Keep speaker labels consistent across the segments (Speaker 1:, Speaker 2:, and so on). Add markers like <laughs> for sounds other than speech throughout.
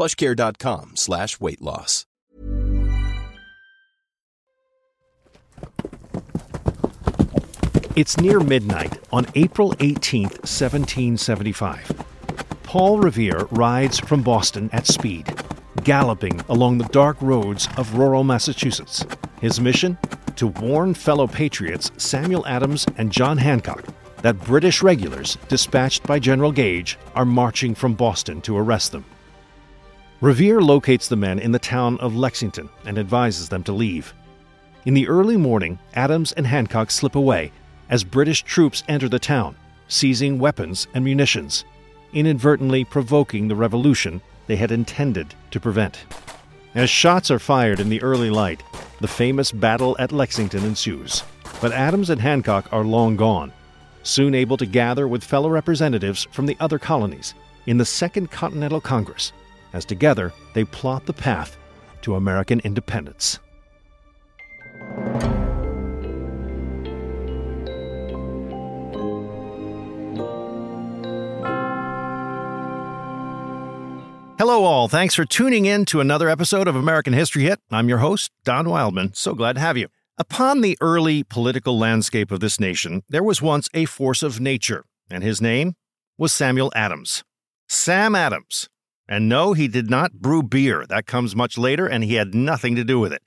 Speaker 1: plushcare.com slash weight loss.
Speaker 2: It's near midnight on April 18th, 1775. Paul Revere rides from Boston at speed, galloping along the dark roads of rural Massachusetts. His mission? To warn fellow patriots Samuel Adams and John Hancock that British regulars dispatched by General Gage are marching from Boston to arrest them. Revere locates the men in the town of Lexington and advises them to leave. In the early morning, Adams and Hancock slip away as British troops enter the town, seizing weapons and munitions, inadvertently provoking the revolution they had intended to prevent. As shots are fired in the early light, the famous battle at Lexington ensues. But Adams and Hancock are long gone, soon able to gather with fellow representatives from the other colonies in the Second Continental Congress, as together they plot the path to American independence. Hello, all. Thanks for tuning in to another episode of American History Hit. I'm your host, Don Wildman. So glad to have you. Upon the early political landscape of this nation, there was once a force of nature, and his name was Samuel Adams. Sam Adams. And no, he did not brew beer. That comes much later, and he had nothing to do with it.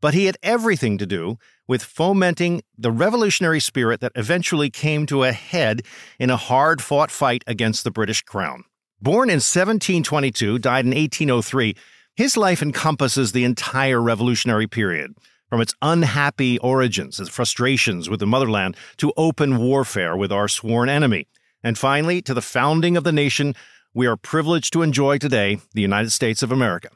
Speaker 2: But he had everything to do with fomenting the revolutionary spirit that eventually came to a head in a hard fought fight against the British crown. Born in 1722, died in 1803, his life encompasses the entire revolutionary period, from its unhappy origins and frustrations with the motherland to open warfare with our sworn enemy, and finally to the founding of the nation we are privileged to enjoy today, the United States of America.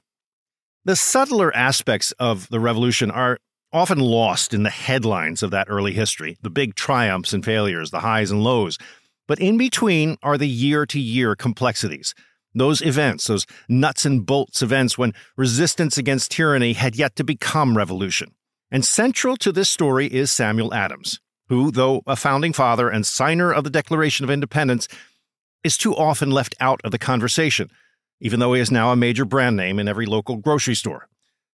Speaker 2: The subtler aspects of the revolution are often lost in the headlines of that early history, the big triumphs and failures, the highs and lows. But in between are the year to year complexities. Those events, those nuts and bolts events when resistance against tyranny had yet to become revolution. And central to this story is Samuel Adams, who, though a founding father and signer of the Declaration of Independence, is too often left out of the conversation, even though he is now a major brand name in every local grocery store.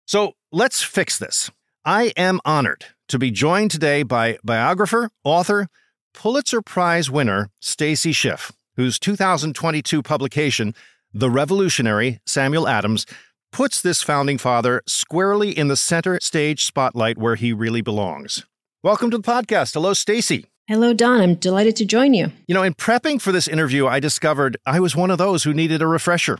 Speaker 2: So let's fix this. I am honored to be joined today by biographer, author, Pulitzer Prize winner Stacy Schiff, whose 2022 publication, The Revolutionary Samuel Adams, puts this founding father squarely in the center stage spotlight where he really belongs. Welcome to the podcast. Hello, Stacy.
Speaker 3: Hello, Don. I'm delighted to join you.
Speaker 2: You know, in prepping for this interview, I discovered I was one of those who needed a refresher.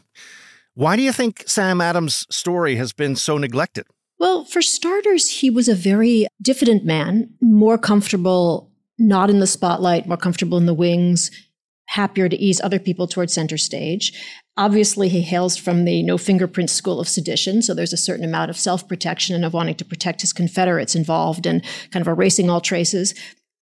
Speaker 2: Why do you think Sam Adams' story has been so neglected?
Speaker 3: Well, for starters, he was a very diffident man, more comfortable not in the spotlight, more comfortable in the wings, happier to ease other people towards center stage. Obviously, he hails from the no fingerprint school of sedition, so there's a certain amount of self protection and of wanting to protect his Confederates involved and kind of erasing all traces.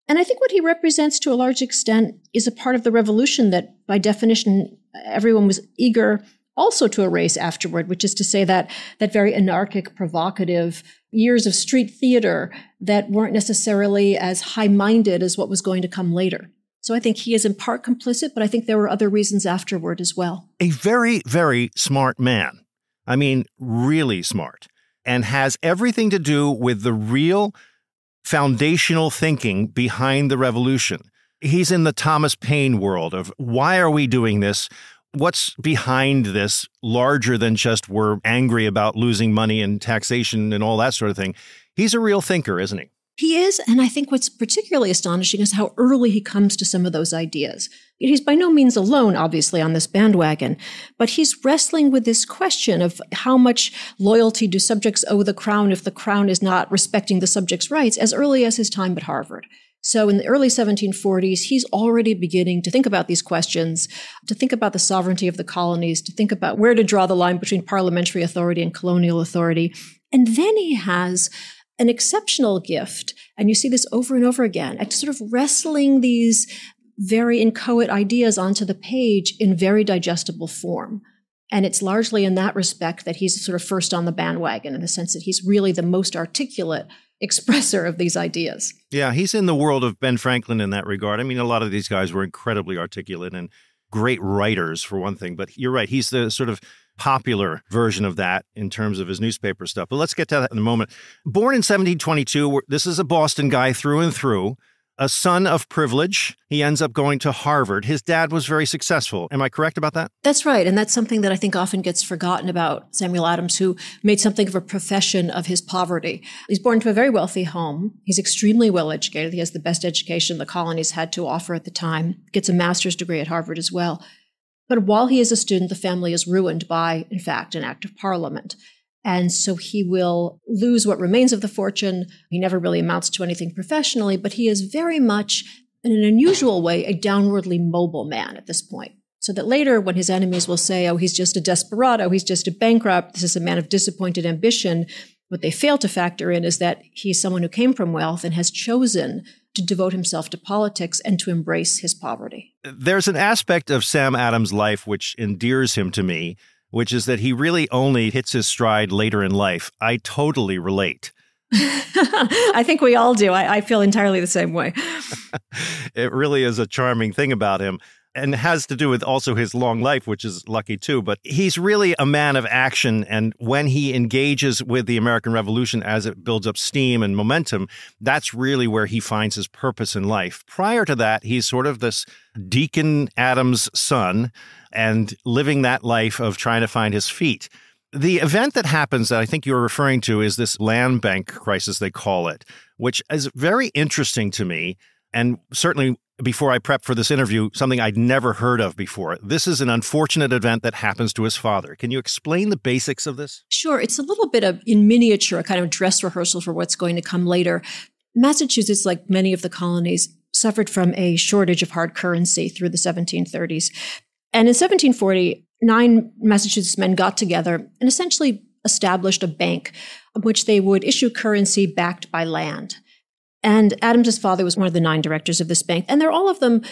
Speaker 3: And I think what he represents to a large extent is a part of the revolution that, by definition, everyone was eager also to erase afterward, which is to say that that very anarchic, provocative years of street theater that weren't necessarily as high minded as what was going to come later. So I think he is in part complicit, but I think there were other reasons afterward as well.
Speaker 2: A very, very smart man. I mean, really smart, and has everything to do with the real foundational thinking behind the revolution. He's in the Thomas Paine world of why are we doing this? what's behind this larger than just we're angry about losing money and taxation and all that sort of thing. He's a real thinker, isn't he?
Speaker 3: He is, and I think what's particularly astonishing is how early he comes to some of those ideas. He's by no means alone, obviously, on this bandwagon, but he's wrestling with this question of how much loyalty do subjects owe the crown if the crown is not respecting the subject's rights as early as his time at Harvard. So in the early 1740s, he's already beginning to think about these questions, to think about the sovereignty of the colonies, to think about where to draw the line between parliamentary authority and colonial authority. And then he has an exceptional gift. And you see this over and over again at sort of wrestling these very inchoate ideas onto the page in very digestible form. And it's largely in that respect that he's sort of first on the bandwagon in the sense that he's really the most articulate <laughs> expresser of these ideas.
Speaker 2: Yeah, he's in the world of Ben Franklin in that regard. I mean, a lot of these guys were incredibly articulate and great writers, for one thing. But you're right, he's the sort of popular version of that in terms of his newspaper stuff. But let's get to that in a moment. Born in 1722, this is a Boston guy through and through a son of privilege. He ends up going to Harvard. His dad was very successful. Am I correct about that?
Speaker 3: That's right. And that's something that I think often gets forgotten about Samuel Adams, who made something of a profession of his poverty. He's born to a very wealthy home. He's extremely well educated. He has the best education the colonies had to offer at the time, gets a master's degree at Harvard as well. But while he is a student, the family is ruined by, in fact, an act of parliament. And so he will lose what remains of the fortune. He never really amounts to anything professionally, but he is very much, in an unusual way, a downwardly mobile man at this point. So that later, when his enemies will say, oh, he's just a desperado, he's just a bankrupt, this is a man of disappointed ambition, what they fail to factor in is that he's someone who came from wealth and has chosen to devote himself to politics and to embrace his poverty.
Speaker 2: There's an aspect of Sam Adams' life which endears him to me which is that he really only hits his stride later in life. I totally relate. <laughs> <laughs>
Speaker 3: I think we all do. I, I feel entirely the same way. <laughs>
Speaker 2: it really is a charming thing about him and has to do with also his long life, which is lucky too. But he's really a man of action. And when he engages with the American Revolution as it builds up steam and momentum, that's really where he finds his purpose in life. Prior to that, he's sort of this Deacon Adams' son and living that life of trying to find his feet. The event that happens that I think you're referring to is this land bank crisis, they call it, which is very interesting to me. And certainly before I prepped for this interview, something I'd never heard of before. This is an unfortunate event that happens to his father. Can you explain the basics of this?
Speaker 3: Sure. It's a little bit of, in miniature, a kind of dress rehearsal for what's going to come later. Massachusetts, like many of the colonies, suffered from a shortage of hard currency through the 1730s. And in 1740, nine Massachusetts men got together and essentially established a bank which they would issue currency backed by land. And Adams's father was one of the nine directors of this bank. And they're all of them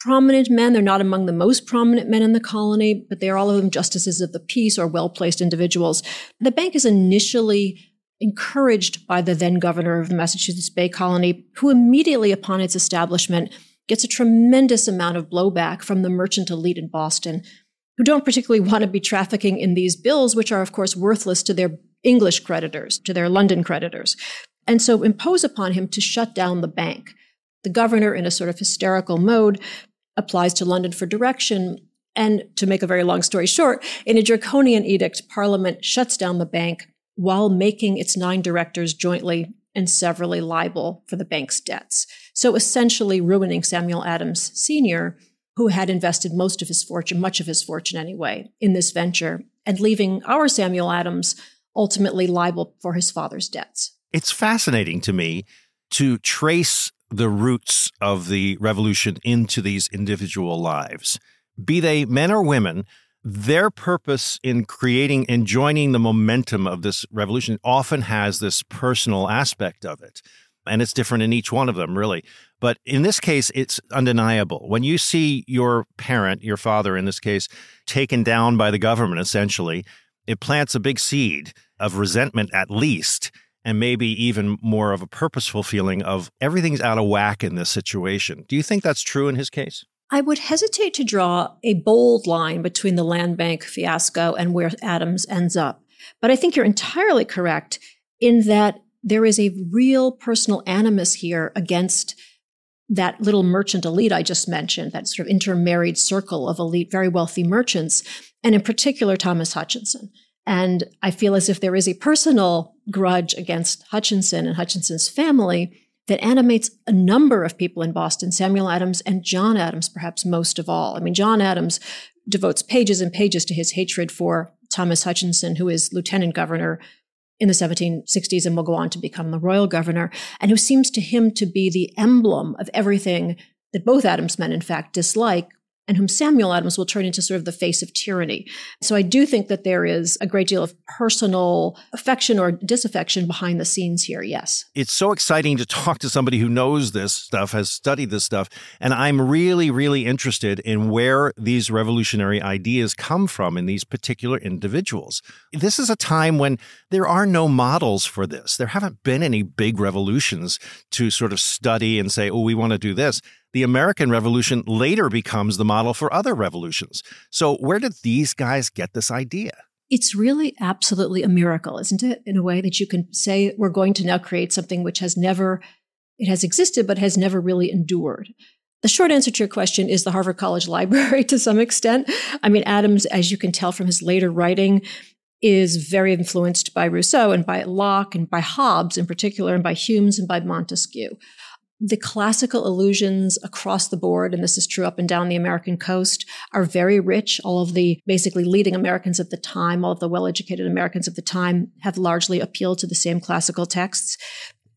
Speaker 3: prominent men. They're not among the most prominent men in the colony, but they're all of them justices of the peace or well placed individuals. The bank is initially encouraged by the then governor of the Massachusetts Bay Colony, who immediately upon its establishment gets a tremendous amount of blowback from the merchant elite in Boston, who don't particularly want to be trafficking in these bills, which are, of course, worthless to their English creditors, to their London creditors, and so impose upon him to shut down the bank. The governor, in a sort of hysterical mode, applies to London for direction. And to make a very long story short, in a draconian edict, Parliament shuts down the bank while making its nine directors jointly and severally liable for the bank's debts. So essentially ruining Samuel Adams Sr., who had invested most of his fortune, much of his fortune anyway, in this venture, and leaving our Samuel Adams ultimately liable for his father's debts.
Speaker 2: It's fascinating to me to trace the roots of the revolution into these individual lives, be they men or women their purpose in creating and joining the momentum of this revolution often has this personal aspect of it. And it's different in each one of them, really. But in this case, it's undeniable. When you see your parent, your father in this case, taken down by the government, essentially, it plants a big seed of resentment, at least, and maybe even more of a purposeful feeling of everything's out of whack in this situation. Do you think that's true in his case?
Speaker 3: I would hesitate to draw a bold line between the land bank fiasco and where Adams ends up. But I think you're entirely correct in that there is a real personal animus here against that little merchant elite I just mentioned, that sort of intermarried circle of elite, very wealthy merchants, and in particular, Thomas Hutchinson. And I feel as if there is a personal grudge against Hutchinson and Hutchinson's family that animates a number of people in Boston, Samuel Adams and John Adams, perhaps most of all. I mean, John Adams devotes pages and pages to his hatred for Thomas Hutchinson, who is lieutenant governor in the 1760s and will go on to become the royal governor, and who seems to him to be the emblem of everything that both Adams men, in fact, dislike and whom Samuel Adams will turn into sort of the face of tyranny. So I do think that there is a great deal of personal affection or disaffection behind the scenes here, yes.
Speaker 2: It's so exciting to talk to somebody who knows this stuff, has studied this stuff, and I'm really, really interested in where these revolutionary ideas come from in these particular individuals. This is a time when there are no models for this. There haven't been any big revolutions to sort of study and say, oh, we want to do this the American Revolution later becomes the model for other revolutions. So, where did these guys get this idea?
Speaker 3: It's really absolutely a miracle, isn't it? In a way that you can say we're going to now create something which has never it has existed but has never really endured. The short answer to your question is the Harvard College <laughs> Library to some extent. I mean, Adams, as you can tell from his later writing, is very influenced by Rousseau and by Locke and by Hobbes in particular, and by Hume's and by Montesquieu the classical illusions across the board, and this is true up and down the American coast, are very rich. All of the basically leading Americans of the time, all of the well educated Americans of the time have largely appealed to the same classical texts.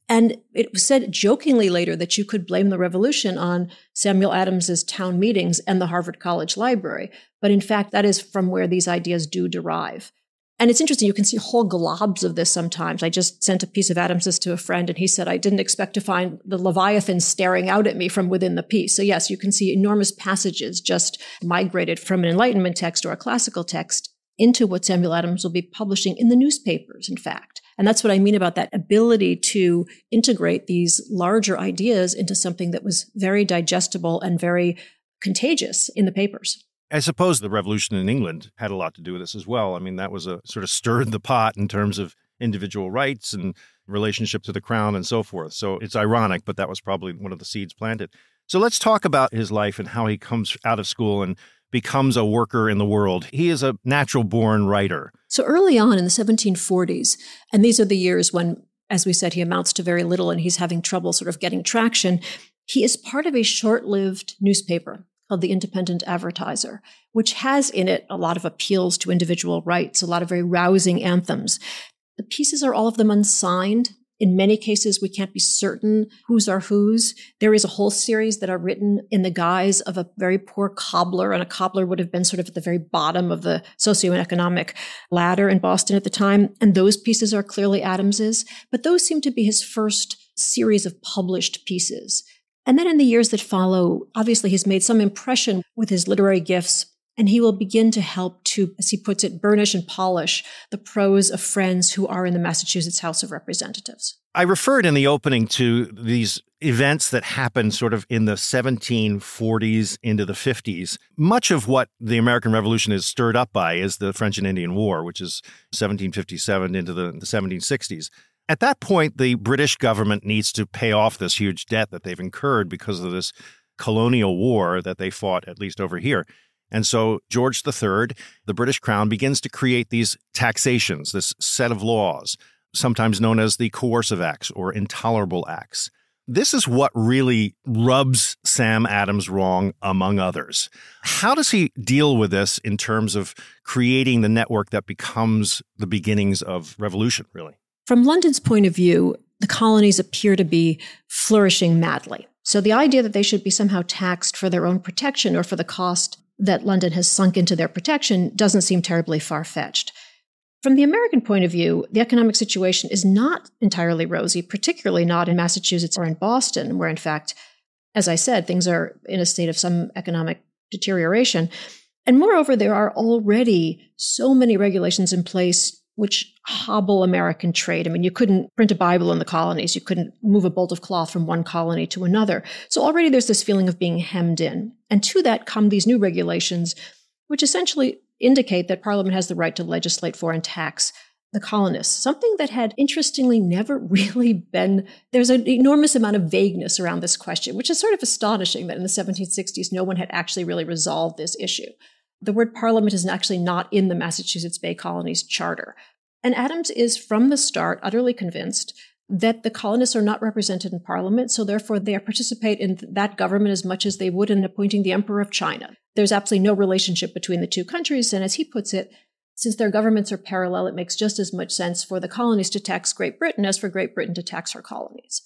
Speaker 3: And it was said jokingly later that you could blame the revolution on Samuel Adams's town meetings and the Harvard College Library. But in fact, that is from where these ideas do derive. And it's interesting, you can see whole globs of this sometimes. I just sent a piece of Adams's to a friend and he said, I didn't expect to find the Leviathan staring out at me from within the piece. So yes, you can see enormous passages just migrated from an Enlightenment text or a classical text into what Samuel Adams will be publishing in the newspapers, in fact. And that's what I mean about that ability to integrate these larger ideas into something that was very digestible and very contagious in the papers.
Speaker 2: I suppose the revolution in England had a lot to do with this as well. I mean, that was a sort of stirred the pot in terms of individual rights and relationship to the crown and so forth. So it's ironic, but that was probably one of the seeds planted. So let's talk about his life and how he comes out of school and becomes a worker in the world. He is a natural born writer.
Speaker 3: So early on in the 1740s, and these are the years when, as we said, he amounts to very little and he's having trouble sort of getting traction. He is part of a short lived newspaper called The Independent Advertiser, which has in it a lot of appeals to individual rights, a lot of very rousing anthems. The pieces are all of them unsigned. In many cases, we can't be certain whose are whose. There is a whole series that are written in the guise of a very poor cobbler, and a cobbler would have been sort of at the very bottom of the socioeconomic ladder in Boston at the time. And those pieces are clearly Adams's, but those seem to be his first series of published pieces. And then in the years that follow, obviously he's made some impression with his literary gifts, and he will begin to help to, as he puts it, burnish and polish the prose of friends who are in the Massachusetts House of Representatives.
Speaker 2: I referred in the opening to these events that happened sort of in the 1740s into the 50s. Much of what the American Revolution is stirred up by is the French and Indian War, which is 1757 into the, the 1760s. At that point, the British government needs to pay off this huge debt that they've incurred because of this colonial war that they fought, at least over here. And so George III, the British crown, begins to create these taxations, this set of laws, sometimes known as the coercive acts or intolerable acts. This is what really rubs Sam Adams wrong, among others. How does he deal with this in terms of creating the network that becomes the beginnings of revolution, really?
Speaker 3: From London's point of view, the colonies appear to be flourishing madly. So the idea that they should be somehow taxed for their own protection or for the cost that London has sunk into their protection doesn't seem terribly far fetched. From the American point of view, the economic situation is not entirely rosy, particularly not in Massachusetts or in Boston, where, in fact, as I said, things are in a state of some economic deterioration. And moreover, there are already so many regulations in place which hobble American trade. I mean, you couldn't print a Bible in the colonies. You couldn't move a bolt of cloth from one colony to another. So already there's this feeling of being hemmed in. And to that come these new regulations, which essentially indicate that Parliament has the right to legislate for and tax the colonists, something that had interestingly never <laughs> really been. There's an enormous amount of vagueness around this question, which is sort of astonishing that in the 1760s no one had actually really resolved this issue. The word parliament is actually not in the Massachusetts Bay Colony's charter. And Adams is from the start utterly convinced that the colonists are not represented in parliament, so therefore they participate in that government as much as they would in appointing the emperor of China. There's absolutely no relationship between the two countries, and as he puts it, since their governments are parallel, it makes just as much sense for the colonies to tax Great Britain as for Great Britain to tax her colonies.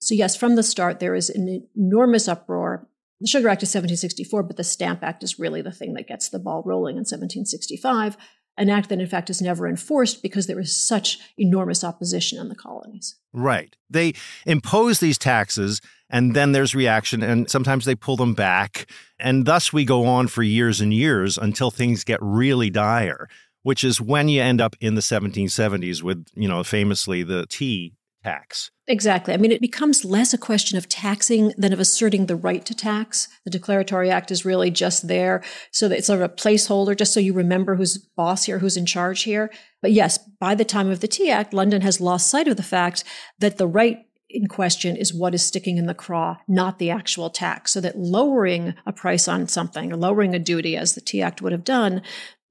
Speaker 3: So, yes, from the start, there is an enormous uproar. The Sugar Act is 1764, but the Stamp Act is really the thing that gets the ball rolling in 1765, an act that, in fact, is never enforced because there is such enormous opposition in the colonies.
Speaker 2: Right. They impose these taxes, and then there's reaction, and sometimes they pull them back. And thus we go on for years and years until things get really dire which is when you end up in the 1770s with, you know, famously the tea tax.
Speaker 3: Exactly. I mean, it becomes less a question of taxing than of asserting the right to tax. The Declaratory Act is really just there so that it's sort of a placeholder, just so you remember who's boss here, who's in charge here. But yes, by the time of the Tea Act, London has lost sight of the fact that the right in question is what is sticking in the craw, not the actual tax. So that lowering a price on something lowering a duty, as the Tea Act would have done,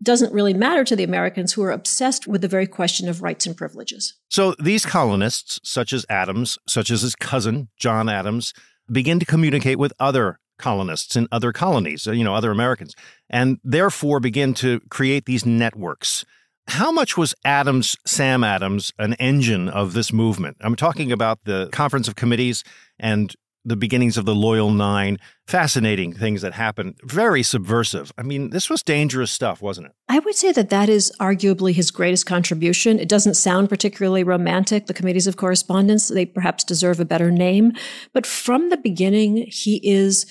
Speaker 3: doesn't really matter to the Americans who are obsessed with the very question of rights and privileges.
Speaker 2: So these colonists, such as Adams, such as his cousin, John Adams, begin to communicate with other colonists in other colonies, you know, other Americans, and therefore begin to create these networks. How much was Adams, Sam Adams, an engine of this movement? I'm talking about the Conference of Committees and the beginnings of the Loyal Nine. Fascinating things that happened. Very subversive. I mean, this was dangerous stuff, wasn't it?
Speaker 3: I would say that that is arguably his greatest contribution. It doesn't sound particularly romantic. The committees of correspondence, they perhaps deserve a better name. But from the beginning, he is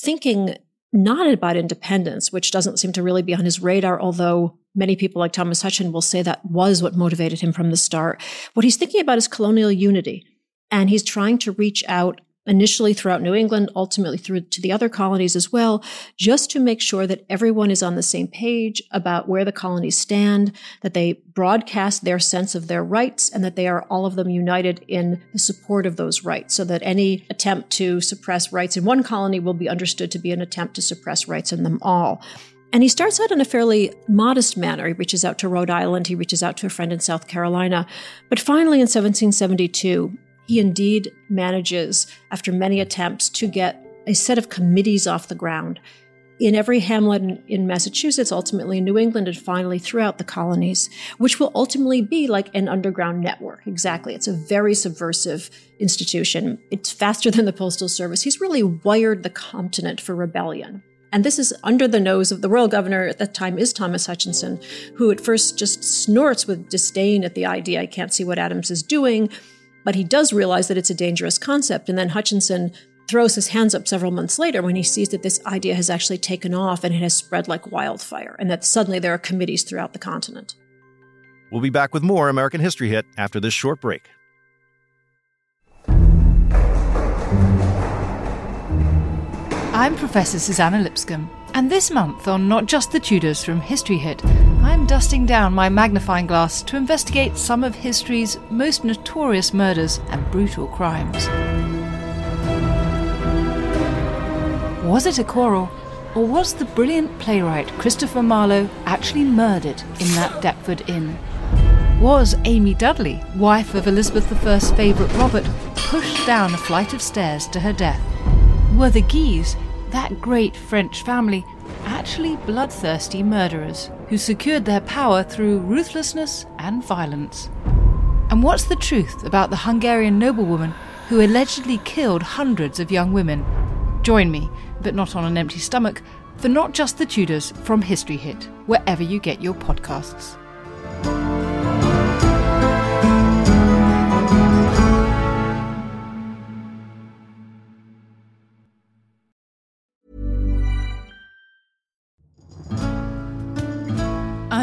Speaker 3: thinking not about independence, which doesn't seem to really be on his radar, although many people like Thomas Hutchin will say that was what motivated him from the start. What he's thinking about is colonial unity. And he's trying to reach out initially throughout New England, ultimately through to the other colonies as well, just to make sure that everyone is on the same page about where the colonies stand, that they broadcast their sense of their rights, and that they are all of them united in the support of those rights, so that any attempt to suppress rights in one colony will be understood to be an attempt to suppress rights in them all. And he starts out in a fairly modest manner. He reaches out to Rhode Island, he reaches out to a friend in South Carolina. But finally, in 1772, he indeed manages, after many attempts, to get a set of committees off the ground in every hamlet in Massachusetts, ultimately in New England, and finally throughout the colonies, which will ultimately be like an underground network. Exactly. It's a very subversive institution. It's faster than the Postal Service. He's really wired the continent for rebellion. And this is under the nose of the royal governor at that time is Thomas Hutchinson, who at first just snorts with disdain at the idea. I can't see what Adams is doing. But he does realize that it's a dangerous concept. And then Hutchinson throws his hands up several months later when he sees that this idea has actually taken off and it has spread like wildfire, and that suddenly there are committees throughout the continent.
Speaker 2: We'll be back with more American History Hit after this short break.
Speaker 4: I'm Professor Suzannah Lipscomb, and this month on Not Just the Tudors from History Hit, I'm dusting down my magnifying glass to investigate some of history's most notorious murders and brutal crimes. Was it a quarrel, or was the brilliant playwright Christopher Marlowe actually murdered in that Deptford Inn? Was Amy Dudley, wife of Elizabeth I's favourite Robert, pushed down a flight of stairs to her death? Were the Guises, that great French family, actually bloodthirsty murderers who secured their power through ruthlessness and violence. And what's the truth about the Hungarian noblewoman who allegedly killed hundreds of young women? Join me, but not on an empty stomach, for Not Just the Tudors from History Hit, wherever you get your podcasts.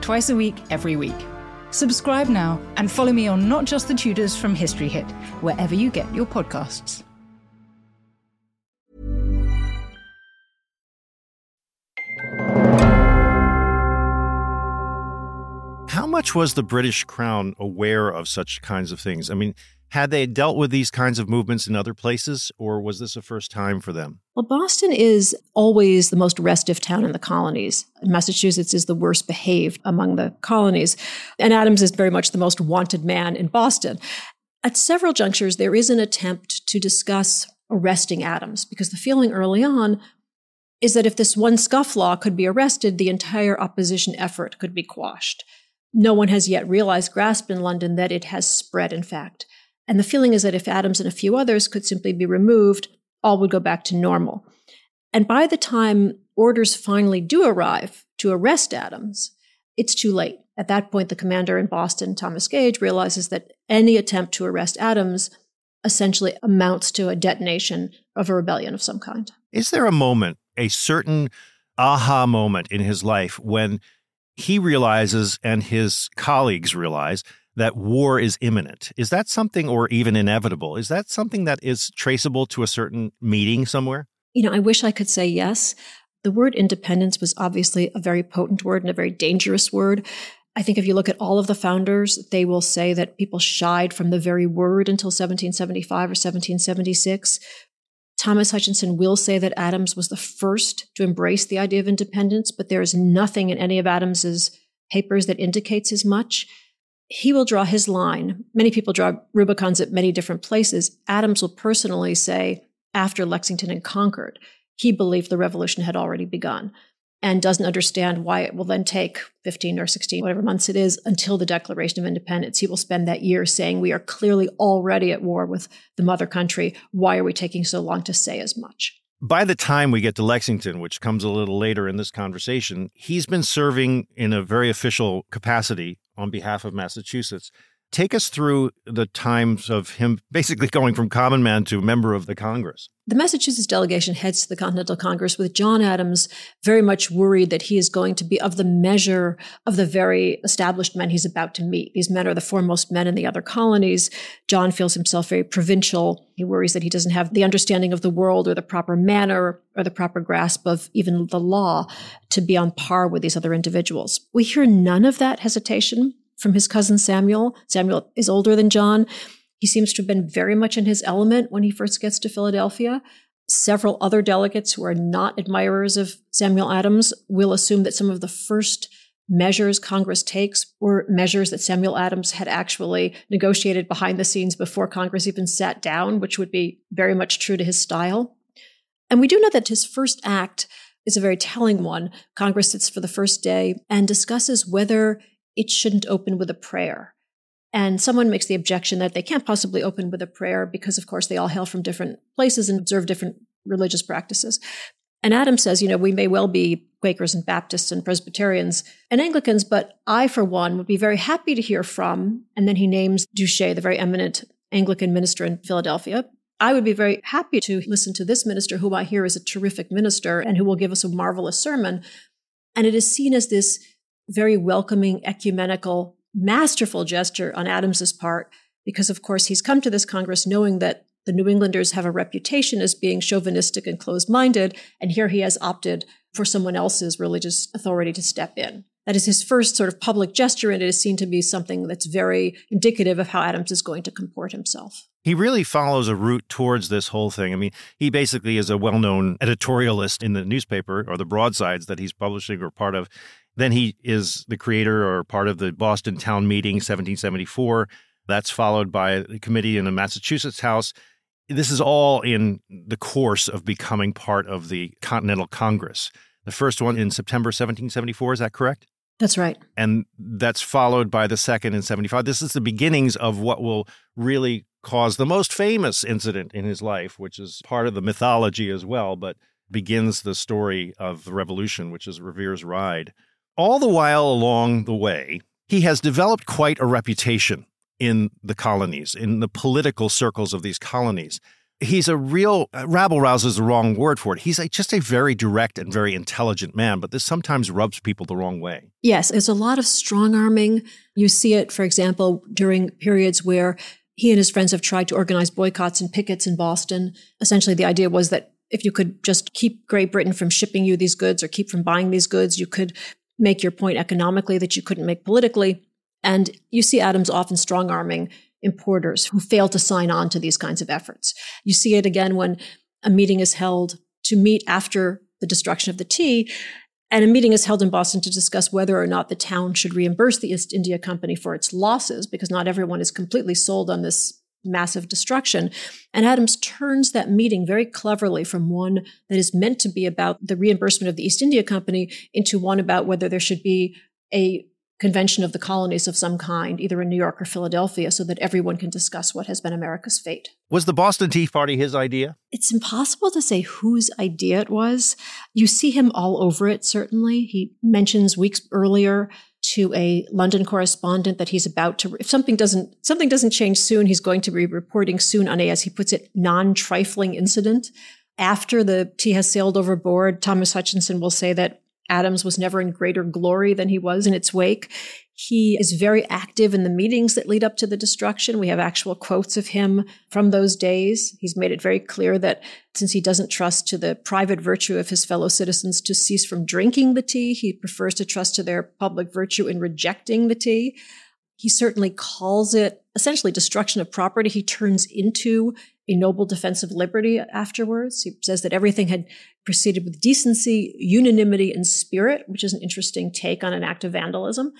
Speaker 4: Twice a week, every week. Subscribe now and follow me on Not Just the Tudors from History Hit, wherever you get your podcasts.
Speaker 2: How much was the British crown aware of such kinds of things? I mean, had they dealt with these kinds of movements in other places, or was this a first time for them?
Speaker 3: Well, Boston is always the most restive town in the colonies. Massachusetts is the worst behaved among the colonies. And Adams is very much the most wanted man in Boston. At several junctures, there is an attempt to discuss arresting Adams because the feeling early on is that if this one scofflaw could be arrested, the entire opposition effort could be quashed. No one has yet realized, grasped in London, that it has spread, in fact. And the feeling is that if Adams and a few others could simply be removed, all would go back to normal. And by the time orders finally do arrive to arrest Adams, it's too late. At that point, the commander in Boston, Thomas Gage, realizes that any attempt to arrest Adams essentially amounts to a detonation of a rebellion of some kind.
Speaker 2: Is there a moment, a certain aha moment in his life when he realizes and his colleagues realize that war is imminent. Is that something, or even inevitable? Is that something that is traceable to a certain meeting somewhere?
Speaker 3: You know, I wish I could say yes. The word independence was obviously a very potent word and a very dangerous word. I think if you look at all of the founders, they will say that people shied from the very word until 1775 or 1776. Thomas Hutchinson will say that Adams was the first to embrace the idea of independence, but there is nothing in any of Adams's papers that indicates as much he will draw his line. Many people draw Rubicons at many different places. Adams will personally say, after Lexington and Concord, he believed the revolution had already begun and doesn't understand why it will then take 15 or 16, whatever months it is, until the Declaration of Independence. He will spend that year saying, We are clearly already at war with the mother country. Why are we taking so long to say as much?
Speaker 2: By the time we get to Lexington, which comes a little later in this conversation, he's been serving in a very official capacity on behalf of Massachusetts. Take us through the times of him basically going from common man to member of the Congress.
Speaker 3: The Massachusetts delegation heads to the Continental Congress with John Adams very much worried that he is going to be of the measure of the very established men he's about to meet. These men are the foremost men in the other colonies. John feels himself very provincial. He worries that he doesn't have the understanding of the world or the proper manner or the proper grasp of even the law to be on par with these other individuals. We hear none of that hesitation from his cousin Samuel. Samuel is older than John. He seems to have been very much in his element when he first gets to Philadelphia. Several other delegates who are not admirers of Samuel Adams will assume that some of the first measures Congress takes were measures that Samuel Adams had actually negotiated behind the scenes before Congress even sat down, which would be very much true to his style. And we do know that his first act is a very telling one. Congress sits for the first day and discusses whether it shouldn't open with a prayer. And someone makes the objection that they can't possibly open with a prayer because, of course, they all hail from different places and observe different religious practices. And Adam says, you know, we may well be Quakers and Baptists and Presbyterians and Anglicans, but I, for one, would be very happy to hear from. And then he names Duché, the very eminent Anglican minister in Philadelphia. I would be very happy to listen to this minister, who I hear is a terrific minister and who will give us a marvelous sermon. And it is seen as this very welcoming, ecumenical, masterful gesture on Adams's part, because of course he's come to this Congress knowing that the New Englanders have a reputation as being chauvinistic and closed minded, and here he has opted for someone else's religious authority to step in. That is his first sort of public gesture, and it is seen to be something that's very indicative of how Adams is going to comport himself.
Speaker 2: He really follows a route towards this whole thing. I mean, he basically is a well known editorialist in the newspaper or the broadsides that he's publishing or part of. Then he is the creator or part of the Boston Town Meeting, 1774. That's followed by a committee in the Massachusetts House. This is all in the course of becoming part of the Continental Congress. The first one in September 1774, is that correct?
Speaker 3: That's right.
Speaker 2: And that's followed by the second in 75. This is the beginnings of what will really cause the most famous incident in his life, which is part of the mythology as well, but begins the story of the revolution, which is Revere's Ride. All the while along the way, He has developed quite a reputation in the colonies, in the political circles of these colonies. He's a real uh, rabble rouser is the wrong word for it. He's a, just a very direct and very intelligent man, but this sometimes rubs people the wrong way.
Speaker 3: Yes, there's a lot of strong arming. You see it, for example, during periods where he and his friends have tried to organize boycotts and pickets in Boston. Essentially, the idea was that if you could just keep Great Britain from shipping you these goods or keep from buying these goods, you could make your point economically that you couldn't make politically. And you see Adams often strong arming importers who fail to sign on to these kinds of efforts. You see it again when a meeting is held to meet after the destruction of the tea. And a meeting is held in Boston to discuss whether or not the town should reimburse the East India Company for its losses, because not everyone is completely sold on this massive destruction. And Adams turns that meeting very cleverly from one that is meant to be about the reimbursement of the East India Company into one about whether there should be a convention of the colonies of some kind, either in New York or Philadelphia, so that everyone can discuss what has been America's fate.
Speaker 2: Was the Boston Tea Party his idea?
Speaker 3: It's impossible to say whose idea it was. You see him all over it, certainly. He mentions weeks earlier to a London correspondent that he's about to, if something doesn't, something doesn't change soon, he's going to be reporting soon on a, as he puts it, non-trifling incident. After the tea has sailed overboard, Thomas Hutchinson will say that Adams was never in greater glory than he was in its wake. He is very active in the meetings that lead up to the destruction. We have actual quotes of him from those days. He's made it very clear that since he doesn't trust to the private virtue of his fellow citizens to cease from drinking the tea, he prefers to trust to their public virtue in rejecting the tea. He certainly calls it essentially destruction of property. He turns into a noble defense of liberty afterwards. He says that everything had proceeded with decency, unanimity, and spirit, which is an interesting take on an act of vandalism.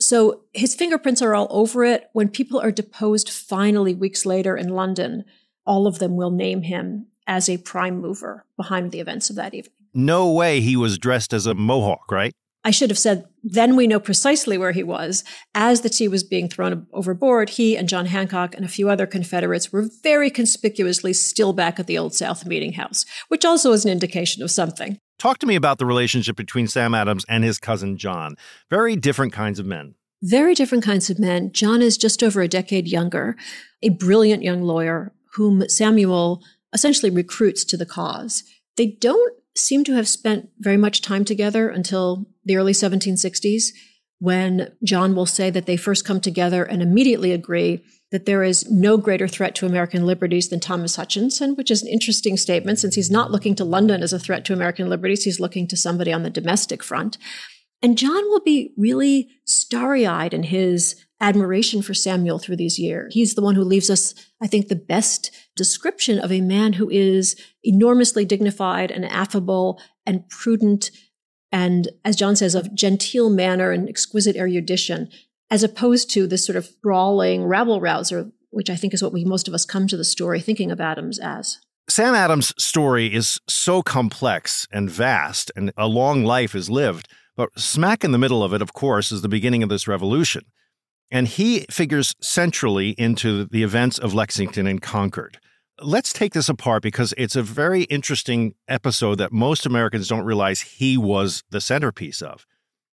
Speaker 3: So his fingerprints are all over it. When people are deposed finally weeks later in London, all of them will name him as a prime mover behind the events of that evening.
Speaker 2: No way he was dressed as a Mohawk, right?
Speaker 3: I should have said, then we know precisely where he was. As the tea was being thrown overboard, he and John Hancock and a few other Confederates were very conspicuously still back at the Old South Meeting House, which also is an indication of something.
Speaker 2: Talk to me about the relationship between Sam Adams and his cousin John. Very different kinds of men.
Speaker 3: Very different kinds of men. John is just over a decade younger, a brilliant young lawyer whom Samuel essentially recruits to the cause. They don't seem to have spent very much time together until the early 1760s, when John will say that they first come together and immediately agree that there is no greater threat to American liberties than Thomas Hutchinson, which is an interesting statement since he's not looking to London as a threat to American liberties. He's looking to somebody on the domestic front. And John will be really starry eyed in his admiration for Samuel through these years. He's the one who leaves us, I think, the best description of a man who is enormously dignified and affable and prudent and, as John says, of genteel manner and exquisite erudition, as opposed to this sort of brawling rabble rouser, which I think is what we most of us come to the story thinking of Adams as.
Speaker 2: Sam Adams' story is so complex and vast, and a long life is lived. But smack in the middle of it, of course, is the beginning of this revolution. And he figures centrally into the events of Lexington and Concord. Let's take this apart because it's a very interesting episode that most Americans don't realize he was the centerpiece of.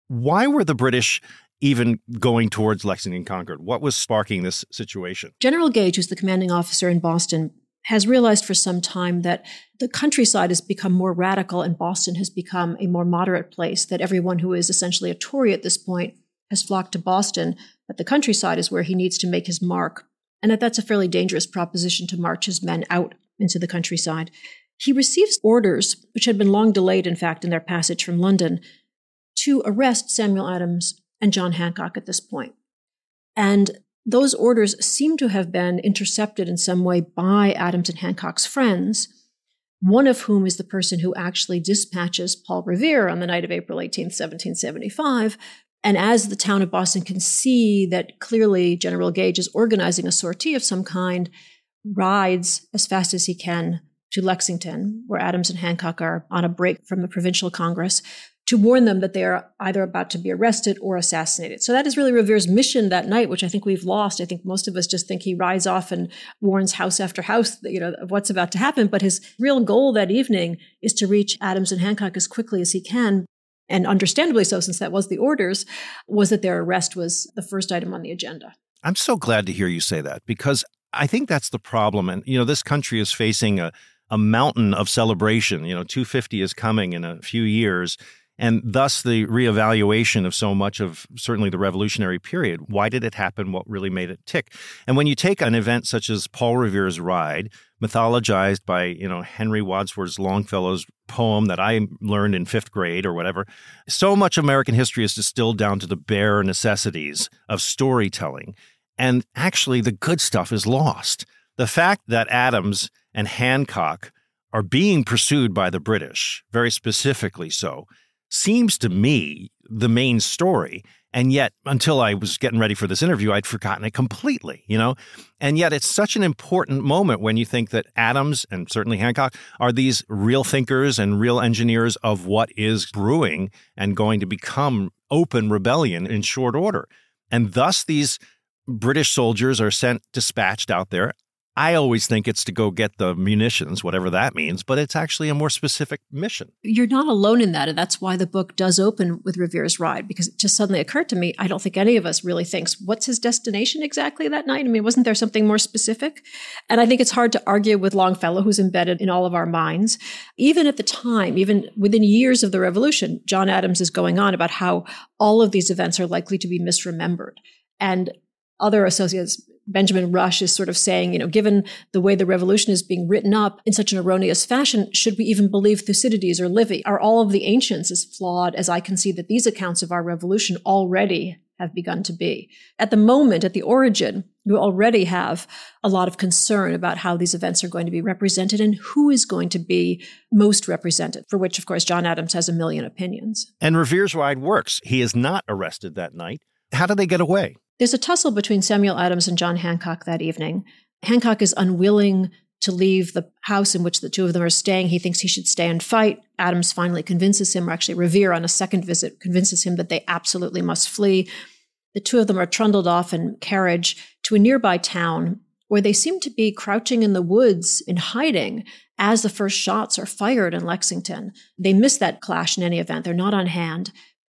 Speaker 2: Why were the British even going towards Lexington Concord? What was sparking this situation?
Speaker 3: General Gage, who's the commanding officer in Boston, has realized for some time that the countryside has become more radical and Boston has become a more moderate place, that everyone who is essentially a Tory at this point has flocked to Boston, but the countryside is where he needs to make his mark and that that's a fairly dangerous proposition to march his men out into the countryside. He receives orders, which had been long delayed, in fact, in their passage from London, to arrest Samuel Adams and John Hancock at this point. And those orders seem to have been intercepted in some way by Adams and Hancock's friends, one of whom is the person who actually dispatches Paul Revere on the night of April 18, 1775, and as the town of Boston can see that clearly General Gage is organizing a sortie of some kind, rides as fast as he can to Lexington, where Adams and Hancock are on a break from the provincial congress, to warn them that they are either about to be arrested or assassinated. So that is really Revere's mission that night, which I think we've lost. I think most of us just think he rides off and warns house after house, you know, of what's about to happen. But his real goal that evening is to reach Adams and Hancock as quickly as he can and understandably so since that was the orders, was that their arrest was the first item on the agenda.
Speaker 2: I'm so glad to hear you say that because I think that's the problem. And, you know, this country is facing a, a mountain of celebration. You know, 250 is coming in a few years. And thus the reevaluation of so much of certainly the revolutionary period. Why did it happen? What really made it tick? And when you take an event such as Paul Revere's ride, mythologized by, you know, Henry Wadsworth Longfellow's poem that I learned in fifth grade or whatever, so much American history is distilled down to the bare necessities of storytelling. And actually, the good stuff is lost. The fact that Adams and Hancock are being pursued by the British, very specifically so, seems to me the main story. And yet, until I was getting ready for this interview, I'd forgotten it completely, you know? And yet, it's such an important moment when you think that Adams and certainly Hancock are these real thinkers and real engineers of what is brewing and going to become open rebellion in short order. And thus, these British soldiers are sent dispatched out there. I always think it's to go get the munitions, whatever that means, but it's actually a more specific mission.
Speaker 3: You're not alone in that. And that's why the book does open with Revere's ride, because it just suddenly occurred to me I don't think any of us really thinks, what's his destination exactly that night? I mean, wasn't there something more specific? And I think it's hard to argue with Longfellow, who's embedded in all of our minds. Even at the time, even within years of the revolution, John Adams is going on about how all of these events are likely to be misremembered. And other associates, Benjamin Rush is sort of saying, you know, given the way the revolution is being written up in such an erroneous fashion, should we even believe Thucydides or Livy? Are all of the ancients as flawed as I can see that these accounts of our revolution already have begun to be? At the moment, at the origin, you already have a lot of concern about how these events are going to be represented and who is going to be most represented, for which, of course, John Adams has a million opinions.
Speaker 2: And Revere's ride works. He is not arrested that night. How do they get away?
Speaker 3: There's a tussle between Samuel Adams and John Hancock that evening. Hancock is unwilling to leave the house in which the two of them are staying. He thinks he should stay and fight. Adams finally convinces him, or actually Revere on a second visit convinces him that they absolutely must flee. The two of them are trundled off in carriage to a nearby town where they seem to be crouching in the woods in hiding as the first shots are fired in Lexington. They miss that clash in any event. They're not on hand.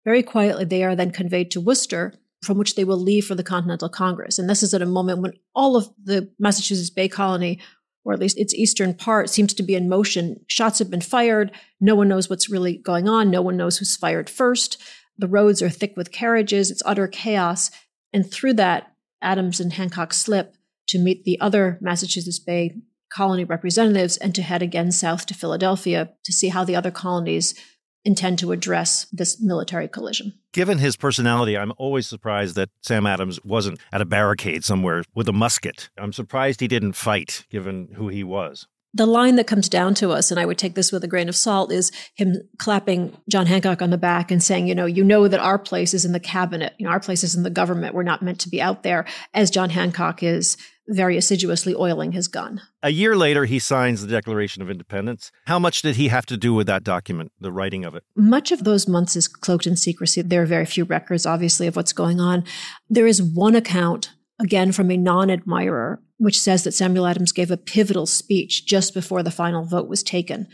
Speaker 3: Very quietly, they are then conveyed to Worcester, from which they will leave for the Continental Congress. And this is at a moment when all of the Massachusetts Bay Colony, or at least its eastern part, seems to be in motion. Shots have been fired. No one knows what's really going on. No one knows who's fired first. The roads are thick with carriages. It's utter chaos. And through that, Adams and Hancock slip to meet the other Massachusetts Bay colony representatives and to head again south to Philadelphia to see how the other colonies intend to address this military collision.
Speaker 2: Given his personality, I'm always surprised that Sam Adams wasn't at a barricade somewhere with a musket. I'm surprised he didn't fight, given who he was.
Speaker 3: The line that comes down to us, and I would take this with a grain of salt, is him clapping John Hancock on the back and saying, you know, you know that our place is in the cabinet. You know, our place is in the government. We're not meant to be out there, as John Hancock is very assiduously oiling his gun.
Speaker 2: A year later, he signs the Declaration of Independence. How much did he have to do with that document, the writing of it?
Speaker 3: Much of those months is cloaked in secrecy. There are very few records, obviously, of what's going on. There is one account, again, from a non admirer, which says that Samuel Adams gave a pivotal speech just before the final vote was taken.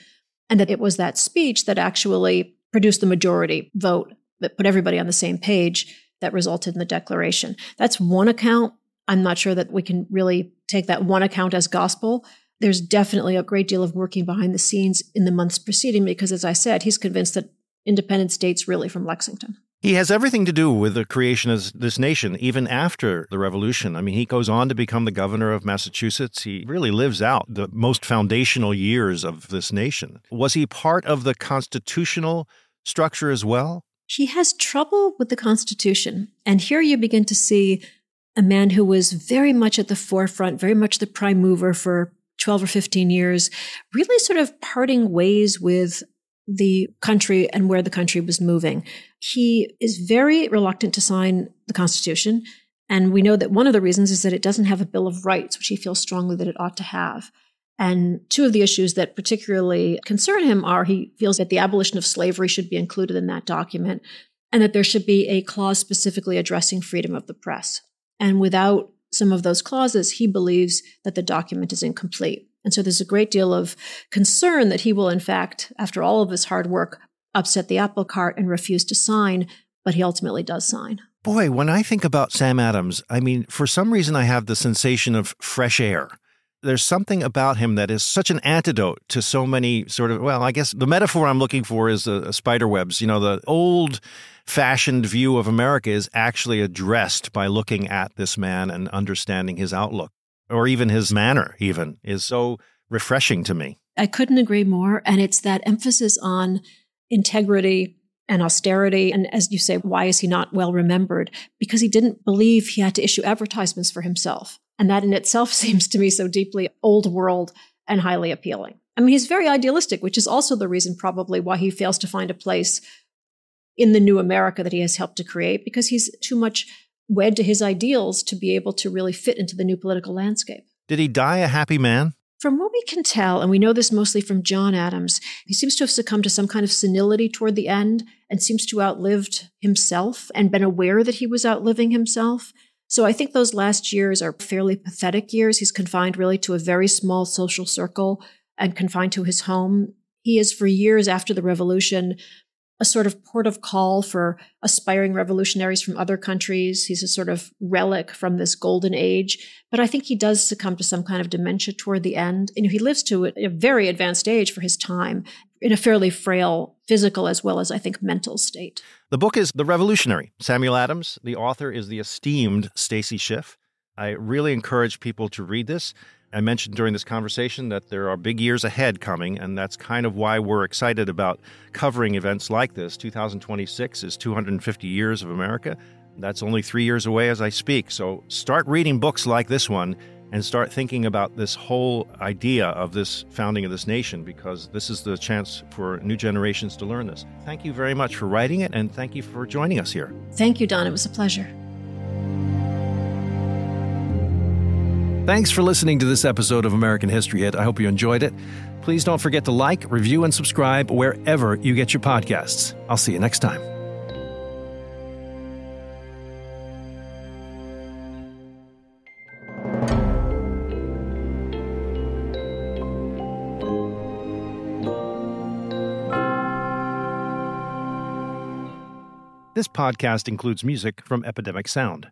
Speaker 3: And that it was that speech that actually produced the majority vote that put everybody on the same page that resulted in the declaration. That's one account. I'm not sure that we can really take that one account as gospel. There's definitely a great deal of working behind the scenes in the months preceding because, as I said, he's convinced that independence dates really from Lexington.
Speaker 2: He has everything to do with the creation of this nation, even after the revolution. I mean, he goes on to become the governor of Massachusetts. He really lives out the most foundational years of this nation. Was he part of the constitutional structure as well?
Speaker 3: He has trouble with the Constitution. And here you begin to see a man who was very much at the forefront, very much the prime mover for 12 or 15 years, really sort of parting ways with the country and where the country was moving. He is very reluctant to sign the Constitution. And we know that one of the reasons is that it doesn't have a Bill of Rights, which he feels strongly that it ought to have. And two of the issues that particularly concern him are he feels that the abolition of slavery should be included in that document and that there should be a clause specifically addressing freedom of the press. And without some of those clauses, he believes that the document is incomplete. And so there's a great deal of concern that he will, in fact, after all of his hard work, upset the apple cart and refuse to sign, but he ultimately does sign.
Speaker 2: Boy, when I think about Sam Adams, I mean, for some reason, I have the sensation of fresh air. There's something about him that is such an antidote to so many sort of, well, I guess the metaphor I'm looking for is uh, spider webs. You know, the old fashioned view of America is actually addressed by looking at this man and understanding his outlook or even his manner, even is so refreshing to me.
Speaker 3: I couldn't agree more. And it's that emphasis on integrity and austerity. And as you say, why is he not well remembered? Because he didn't believe he had to issue advertisements for himself. And that in itself <laughs> seems to me so deeply old world and highly appealing. I mean, he's very idealistic, which is also the reason probably why he fails to find a place in the new America that he has helped to create, because he's too much wed to his ideals to be able to really fit into the new political landscape.
Speaker 2: Did he die a happy man?
Speaker 3: From what we can tell, and we know this mostly from John Adams, he seems to have succumbed to some kind of senility toward the end and seems to have outlived himself and been aware that he was outliving himself. So I think those last years are fairly pathetic years. He's confined really to a very small social circle and confined to his home. He is, for years after the revolution, a sort of port of call for aspiring revolutionaries from other countries. He's a sort of relic from this golden age. But I think he does succumb to some kind of dementia toward the end. And he lives to a very advanced age for his time in a fairly frail physical as well as, I think, mental state.
Speaker 2: The book is The Revolutionary. Samuel Adams. The author is the esteemed Stacy Schiff. I really encourage people to read this. I mentioned during this conversation that there are big years ahead coming, and that's kind of why we're excited about covering events like this. 2026 is 250 years of America. That's only three years away as I speak. So start reading books like this one and start thinking about this whole idea of this founding of this nation because this is the chance for new generations to learn this. Thank you very much for writing it, and thank you for joining us here.
Speaker 3: Thank you, Don. It was a pleasure.
Speaker 2: Thanks for listening to this episode of American History Hit. I hope you enjoyed it. Please don't forget to like, review, and subscribe wherever you get your podcasts. I'll see you next time. This podcast includes music from Epidemic Sound.